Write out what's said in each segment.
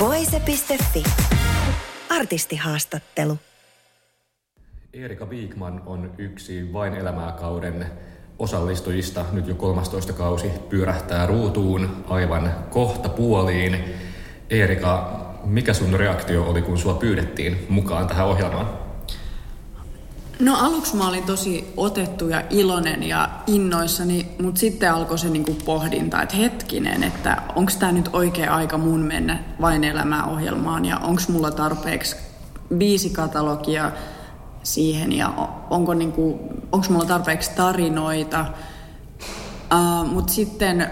Voise.fi. Artistihaastattelu. Erika Viikman on yksi Vain elämää kauden osallistujista. Nyt jo 13 kausi pyörähtää ruutuun aivan kohta puoliin. Erika, mikä sun reaktio oli, kun sua pyydettiin mukaan tähän ohjelmaan? No aluksi mä olin tosi otettu ja iloinen ja innoissani, mutta sitten alkoi se niinku pohdinta, että hetkinen, että onko tämä nyt oikea aika mun mennä vain elämää ohjelmaan ja onko mulla tarpeeksi biisikatalogia siihen ja onko niinku, onko mulla tarpeeksi tarinoita. Uh, mutta sitten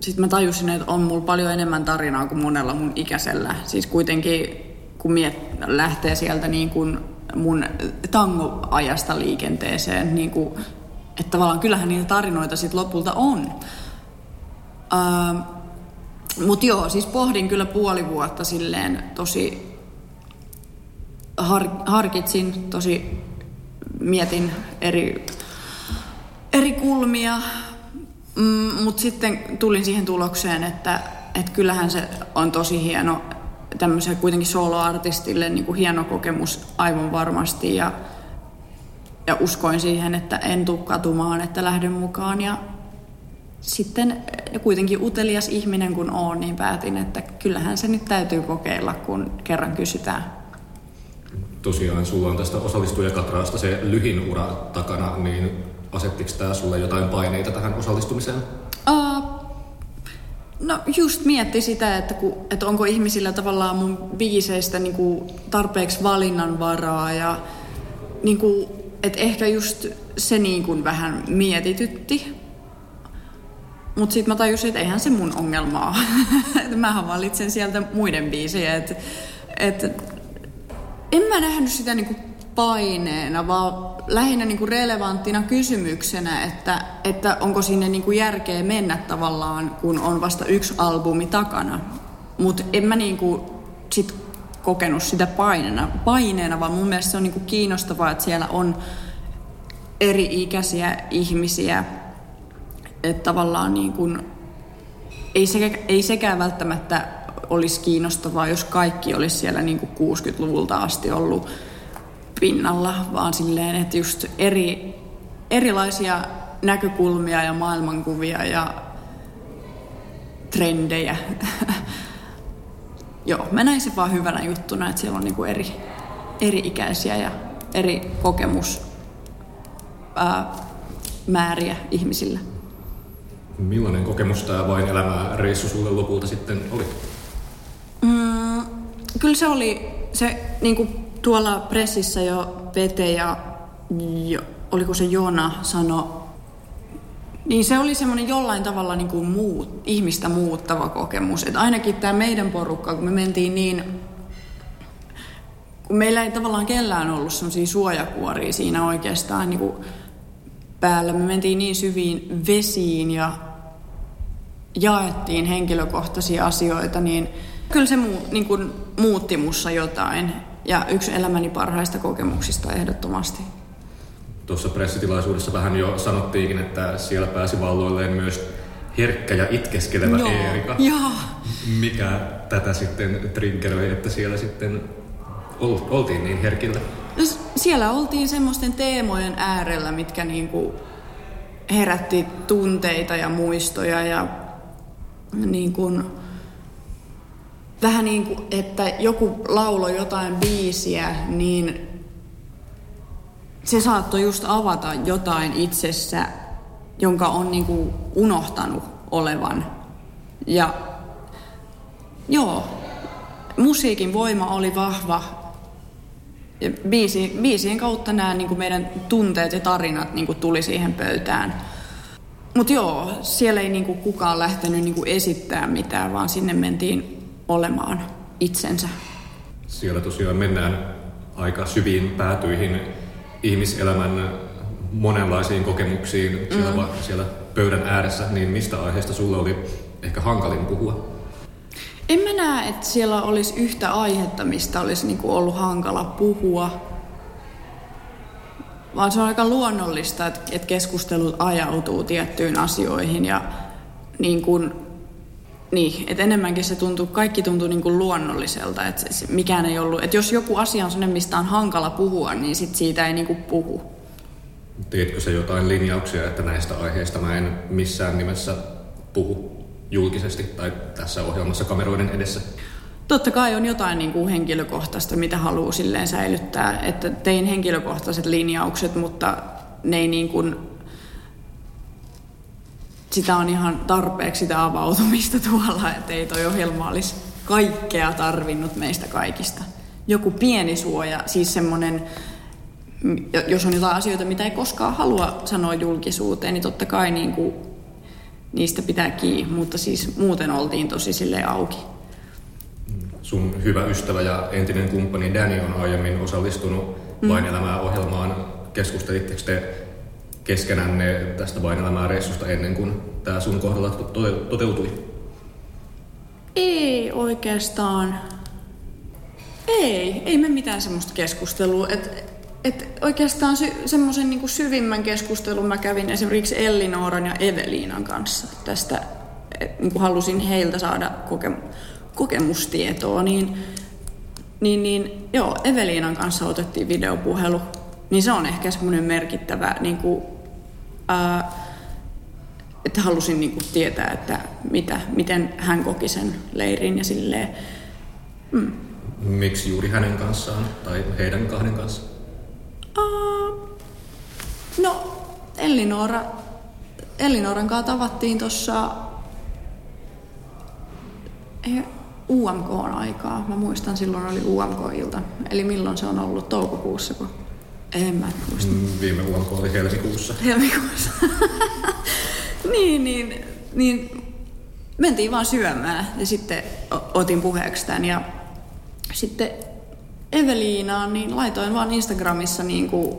sit mä tajusin, että on mulla paljon enemmän tarinaa kuin monella mun ikäisellä. Siis kuitenkin kun miet lähtee sieltä niin kuin mun tangoajasta liikenteeseen, niin kuin, että tavallaan kyllähän niitä tarinoita sitten lopulta on. Uh, Mutta joo, siis pohdin kyllä puoli vuotta silleen tosi, har, harkitsin tosi, mietin eri, eri kulmia, mm, mutta sitten tulin siihen tulokseen, että, että kyllähän se on tosi hieno tämmöisen kuitenkin soloartistille niin kuin hieno kokemus aivan varmasti ja, ja uskoin siihen, että en tule katumaan, että lähden mukaan ja sitten kuitenkin utelias ihminen kun on, niin päätin, että kyllähän se nyt täytyy kokeilla, kun kerran kysytään. Tosiaan sulla on tästä osallistujakatraasta se lyhin ura takana, niin asettiko tämä sulle jotain paineita tähän osallistumiseen? Uh, No just mietti sitä, että, ku, että onko ihmisillä tavallaan mun biiseistä niin kuin tarpeeksi valinnanvaraa ja niin kuin, että ehkä just se niin kuin vähän mietitytti. Mutta sitten mä tajusin, että eihän se mun ongelmaa. Mähän valitsen sieltä muiden biisejä. Että et, en mä nähnyt sitä niinku paineena, vaan lähinnä niin kuin relevanttina kysymyksenä, että, että onko sinne niin kuin järkeä mennä tavallaan, kun on vasta yksi albumi takana. Mutta en mä niin kuin sit kokenut sitä paineena, paineena, vaan mun mielestä se on niin kuin kiinnostavaa, että siellä on eri-ikäisiä ihmisiä, että tavallaan niin kuin, ei, sekä, ei sekään välttämättä olisi kiinnostavaa, jos kaikki olisi siellä niin kuin 60-luvulta asti ollut pinnalla, vaan silleen, että just eri, erilaisia näkökulmia ja maailmankuvia ja trendejä. Joo, mä näin se vaan hyvänä juttuna, että siellä on niinku eri, eri ikäisiä ja eri kokemus ää, määriä ihmisillä. Millainen kokemus tämä vain elämää reissu sulle lopulta sitten oli? Mm, kyllä se oli se niin kuin tuolla pressissä jo Pete ja jo, oliko se Jona sano, niin se oli semmoinen jollain tavalla niin kuin muut, ihmistä muuttava kokemus. Että ainakin tämä meidän porukka, kun me mentiin niin, kun meillä ei tavallaan kellään ollut semmoisia suojakuoria siinä oikeastaan niin kuin päällä. Me mentiin niin syviin vesiin ja jaettiin henkilökohtaisia asioita, niin kyllä se muu, niin kuin muutti mussa jotain ja yksi elämäni parhaista kokemuksista ehdottomasti. Tuossa pressitilaisuudessa vähän jo sanottiinkin, että siellä pääsi valloilleen myös herkkä ja itkeskelevä Joo, Eerika. Joo. Mikä tätä sitten triggeröi, että siellä sitten oltiin niin herkillä? No, siellä oltiin semmoisten teemojen äärellä, mitkä niinku herätti tunteita ja muistoja ja niin kuin vähän niin kuin, että joku laulo jotain biisiä, niin se saattoi just avata jotain itsessä, jonka on niin kuin unohtanut olevan. Ja joo, musiikin voima oli vahva. Ja biisi, biisien kautta nämä niin kuin meidän tunteet ja tarinat niin kuin tuli siihen pöytään. Mutta joo, siellä ei niin kuin kukaan lähtenyt niin kuin esittää mitään, vaan sinne mentiin olemaan itsensä. Siellä tosiaan mennään aika syviin päätyihin ihmiselämän monenlaisiin kokemuksiin siellä, mm. siellä pöydän ääressä, niin mistä aiheesta sulle oli ehkä hankalin puhua? En mä näe, että siellä olisi yhtä aihetta, mistä olisi niinku ollut hankala puhua. Vaan se on aika luonnollista, että, keskustelut ajautuu tiettyyn asioihin ja niin kuin, niin, että enemmänkin se tuntuu, kaikki tuntuu niin kuin luonnolliselta, että mikään ei ollut, että jos joku asia on sellainen, mistä on hankala puhua, niin sit siitä ei niin kuin puhu. Teetkö se jotain linjauksia, että näistä aiheista mä en missään nimessä puhu julkisesti tai tässä ohjelmassa kameroiden edessä? Totta kai on jotain niin kuin henkilökohtaista, mitä haluaa silleen säilyttää. Että tein henkilökohtaiset linjaukset, mutta ne ei niin kuin, sitä on ihan tarpeeksi sitä avautumista tuolla, että ei toi ohjelma olisi kaikkea tarvinnut meistä kaikista. Joku pieni suoja, siis semmoinen, jos on jotain asioita, mitä ei koskaan halua sanoa julkisuuteen, niin totta kai niin kuin, niistä pitää kiinni, mutta siis muuten oltiin tosi sille auki sun hyvä ystävä ja entinen kumppani Danny on aiemmin osallistunut mm. Vain elämää ohjelmaan. Keskustelitteko te keskenänne tästä Vain elämää reissusta ennen kuin tämä sun kohdalla toteutui? Ei oikeastaan. Ei, ei me mitään semmoista keskustelua. Et, et oikeastaan sy- semmoisen niinku syvimmän keskustelun mä kävin esimerkiksi Ellinooran ja Eveliinan kanssa tästä. Et, niinku halusin heiltä saada kokemusta kokemustietoa, niin, niin, niin joo, Eveliinan kanssa otettiin videopuhelu. Niin se on ehkä semmoinen merkittävä, niin kuin, ää, että halusin niin kuin tietää, että mitä, miten hän koki sen leirin ja silleen. Mm. Miksi juuri hänen kanssaan tai heidän kahden kanssa? Uh, no, Ellinora, Ellinoran kanssa tavattiin tuossa UMK-aikaa. Mä muistan, silloin oli UMK-ilta. Eli milloin se on ollut? Toukokuussa? Kun... En mä muista. Mm, viime UMK oli helmikuussa. Helmikuussa. niin, niin, niin mentiin vaan syömään ja sitten otin puheeksi tämän. Ja sitten Eveliinaan niin laitoin vaan Instagramissa niin kuin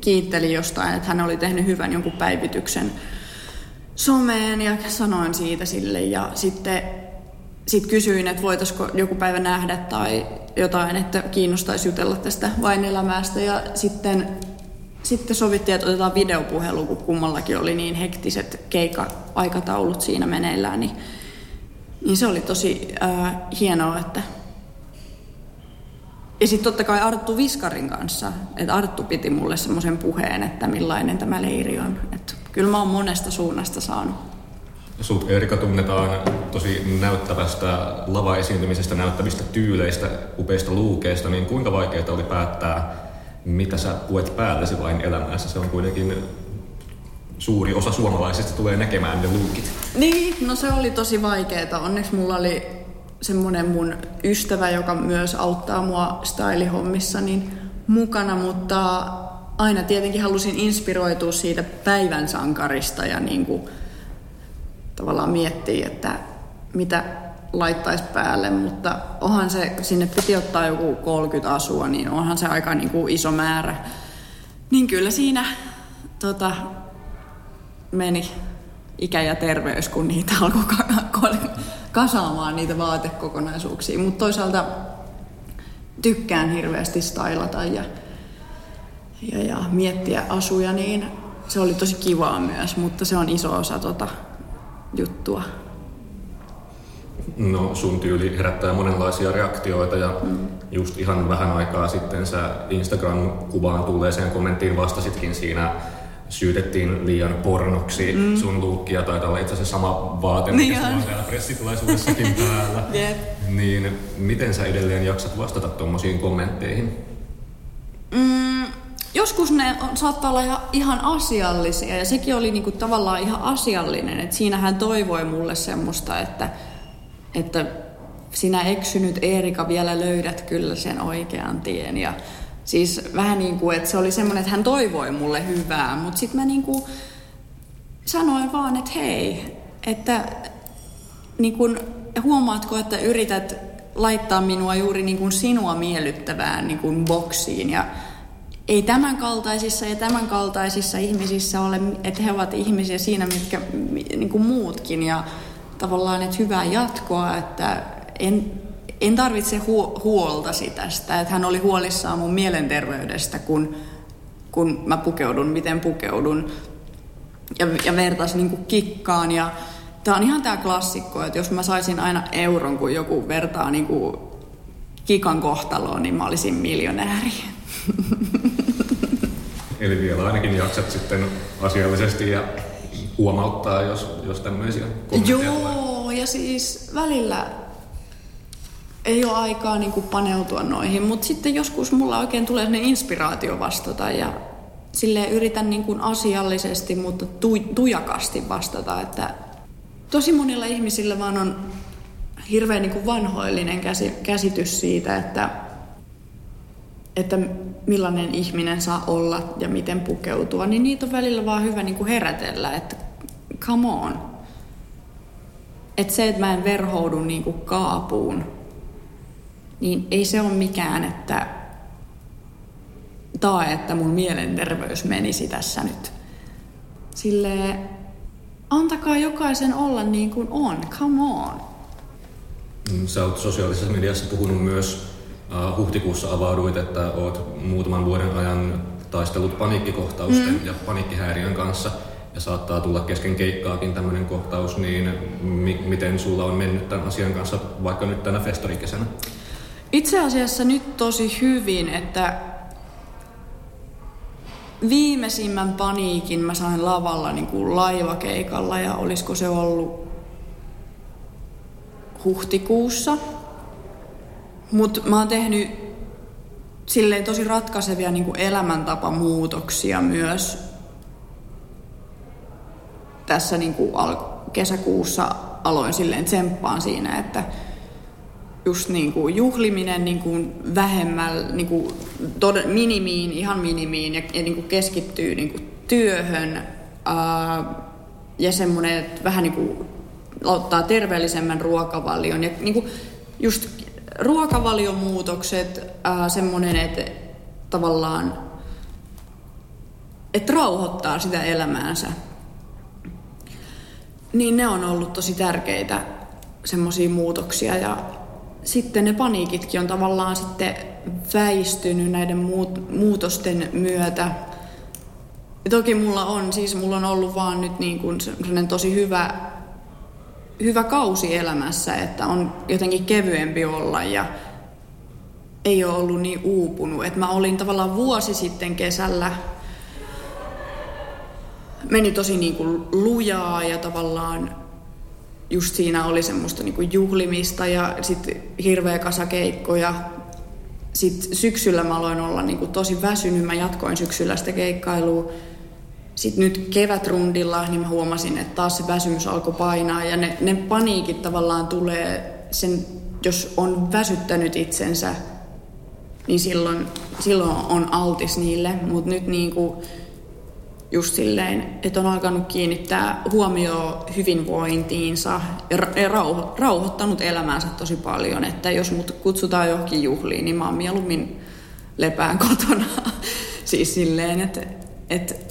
kiitteli jostain, että hän oli tehnyt hyvän jonkun päivityksen someen ja sanoin siitä sille. Ja sitten sitten kysyin, että voitaisiko joku päivä nähdä tai jotain, että kiinnostaisi jutella tästä vain elämästä. Ja sitten, sitten sovittiin, että otetaan videopuhelu, kun kummallakin oli niin hektiset keikka-aikataulut siinä meneillään. Niin, niin se oli tosi äh, hienoa, että... Ja sitten totta kai Arttu Viskarin kanssa, että Arttu piti mulle semmoisen puheen, että millainen tämä leiri on. Että kyllä mä oon monesta suunnasta saanut Sut Erika tunnetaan tosi näyttävästä lava-esiintymisestä, näyttävistä tyyleistä, upeista luukeista, niin kuinka vaikeaa oli päättää, mitä sä puet päällesi vain elämässä? Se on kuitenkin suuri osa suomalaisista tulee näkemään ne luukit. Niin, no se oli tosi vaikeaa. Onneksi mulla oli semmoinen mun ystävä, joka myös auttaa mua stylihommissa, niin mukana, mutta aina tietenkin halusin inspiroitua siitä päivän sankarista ja niin kuin tavallaan miettii, että mitä laittaisi päälle, mutta onhan se, sinne piti ottaa joku 30 asua, niin onhan se aika niin kuin iso määrä. Niin kyllä siinä tota, meni ikä ja terveys, kun niitä alkoi kasaamaan niitä vaatekokonaisuuksia. Mutta toisaalta tykkään hirveästi stylata ja, ja, ja miettiä asuja, niin se oli tosi kivaa myös, mutta se on iso osa tota, juttua? No sun tyyli herättää monenlaisia reaktioita ja mm. just ihan vähän aikaa sitten sä Instagram-kuvaan tulleeseen kommenttiin vastasitkin siinä syytettiin liian pornoksi mm. sun luukkia, taitaa olla itse asiassa sama vaate, mikä niin sulla täällä pressitilaisuudessakin päällä. yep. Niin miten sä edelleen jaksat vastata tuommoisiin kommentteihin? Mm, joskus ne saattaa olla ihan, asiallisia ja sekin oli niinku tavallaan ihan asiallinen. että siinä hän toivoi mulle semmoista, että, että sinä eksynyt Eerika vielä löydät kyllä sen oikean tien. Ja siis vähän niin kuin, että se oli semmoinen, että hän toivoi mulle hyvää, mutta sitten mä niin kuin sanoin vaan, että hei, että niin huomaatko, että yrität laittaa minua juuri niin kuin sinua miellyttävään niin kuin boksiin ja ei tämän kaltaisissa ja tämän kaltaisissa ihmisissä ole, että he ovat ihmisiä siinä, mitkä niin kuin muutkin. Ja tavallaan, että hyvää jatkoa, että en, en tarvitse hu- huoltasi tästä, että hän oli huolissaan mun mielenterveydestä, kun, kun mä pukeudun, miten pukeudun. Ja, ja vertaisi niin kuin kikkaan. Ja Tämä on ihan tämä klassikko, että jos mä saisin aina euron, kun joku vertaa niin kuin kikan kohtaloon, niin mä olisin miljonääri. Eli vielä ainakin jaksat sitten asiallisesti ja huomauttaa, jos, jos tämmöisiä Joo, ja siis välillä ei ole aikaa niin kuin paneutua noihin, mutta sitten joskus mulla oikein tulee ne inspiraatio vastata ja sille yritän niin kuin asiallisesti, mutta tu, tujakasti vastata, että tosi monilla ihmisillä vaan on hirveän niin kuin vanhoillinen käsitys siitä, että, että millainen ihminen saa olla ja miten pukeutua, niin niitä on välillä vaan hyvä niin kuin herätellä, että come on. Että se, että mä en verhoudu niin kuin kaapuun, niin ei se ole mikään, että tai että mun mielenterveys menisi tässä nyt. Silleen, antakaa jokaisen olla niin kuin on, come on. Mm, sä oot sosiaalisessa mediassa puhunut myös, huhtikuussa avauduit, että oot muutaman vuoden ajan taistellut paniikkikohtausten mm. ja paniikkihäiriön kanssa ja saattaa tulla kesken keikkaakin tämmöinen kohtaus, niin mi- miten sulla on mennyt tämän asian kanssa vaikka nyt tänä festarikesänä? Itse asiassa nyt tosi hyvin, että viimeisimmän paniikin mä sain lavalla niin kuin laivakeikalla ja olisiko se ollut huhtikuussa. Mutta mä oon tehnyt silleen tosi ratkaisevia niin elämäntapamuutoksia myös tässä niin kuin al- kesäkuussa aloin silleen tsemppaan siinä, että just niin kuin juhliminen niin kuin vähemmällä, niin kuin tod- minimiin, ihan minimiin ja, ja niin kuin keskittyy niin kuin työhön ää, ja semmoinen, että vähän niin kuin ottaa terveellisemmän ruokavalion ja niin kuin just ruokavalion muutokset, ää, semmoinen, että tavallaan että rauhoittaa sitä elämäänsä. Niin ne on ollut tosi tärkeitä semmoisia muutoksia ja sitten ne paniikitkin on tavallaan sitten väistynyt näiden muut, muutosten myötä. Ja toki mulla on, siis mulla on ollut vaan nyt niin kuin tosi hyvä, hyvä kausi elämässä, että on jotenkin kevyempi olla ja ei ole ollut niin uupunut. Et mä olin tavallaan vuosi sitten kesällä, meni tosi niin kuin lujaa ja tavallaan just siinä oli semmoista niinku juhlimista ja sitten hirveä kasa keikkoja. Sitten syksyllä mä aloin olla niinku tosi väsynyt, mä jatkoin syksyllä sitä keikkailua. Sitten nyt kevätrundilla niin mä huomasin, että taas se väsymys alkoi painaa ja ne, ne paniikit tavallaan tulee sen, jos on väsyttänyt itsensä, niin silloin, silloin on altis niille. Mutta nyt niinku, just silleen, että on alkanut kiinnittää huomioon hyvinvointiinsa ja rauho, rauhoittanut elämäänsä tosi paljon, että jos mut kutsutaan johonkin juhliin, niin mä oon mieluummin lepään kotona. siis silleen, että... että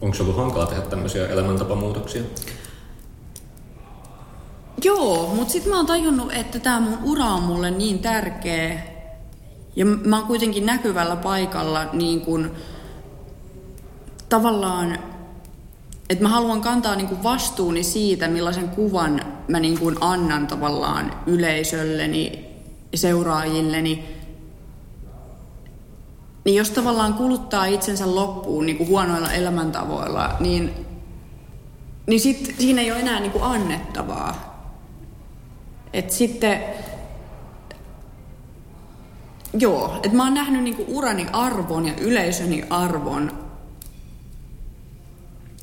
Onko se ollut hankalaa tehdä tämmöisiä elämäntapamuutoksia? Joo, mutta sitten mä oon tajunnut, että tämä mun ura on mulle niin tärkeä. Ja mä oon kuitenkin näkyvällä paikalla niin kuin tavallaan, että mä haluan kantaa niin kuin vastuuni siitä, millaisen kuvan mä niin kuin annan tavallaan yleisölleni seuraajilleni. Niin jos tavallaan kuluttaa itsensä loppuun niin kuin huonoilla elämäntavoilla, niin, niin sit, siinä ei ole enää niin kuin annettavaa. Et sitten, joo, että mä oon nähnyt niin kuin urani arvon ja yleisöni arvon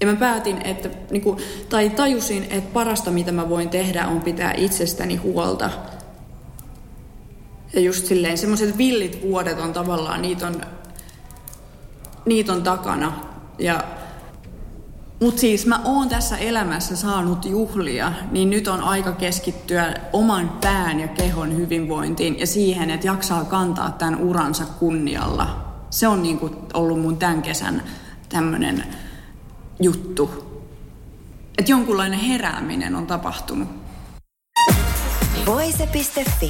ja mä päätin, että, niin kuin, tai tajusin, että parasta mitä mä voin tehdä on pitää itsestäni huolta. Ja just silleen, semmoiset villit vuodet on tavallaan, niitä on, niitä on takana. Ja Mutta siis mä oon tässä elämässä saanut juhlia, niin nyt on aika keskittyä oman pään ja kehon hyvinvointiin ja siihen, että jaksaa kantaa tämän uransa kunnialla. Se on niinku ollut mun tämän kesän tämmöinen juttu. Että jonkunlainen herääminen on tapahtunut. Voise.fi.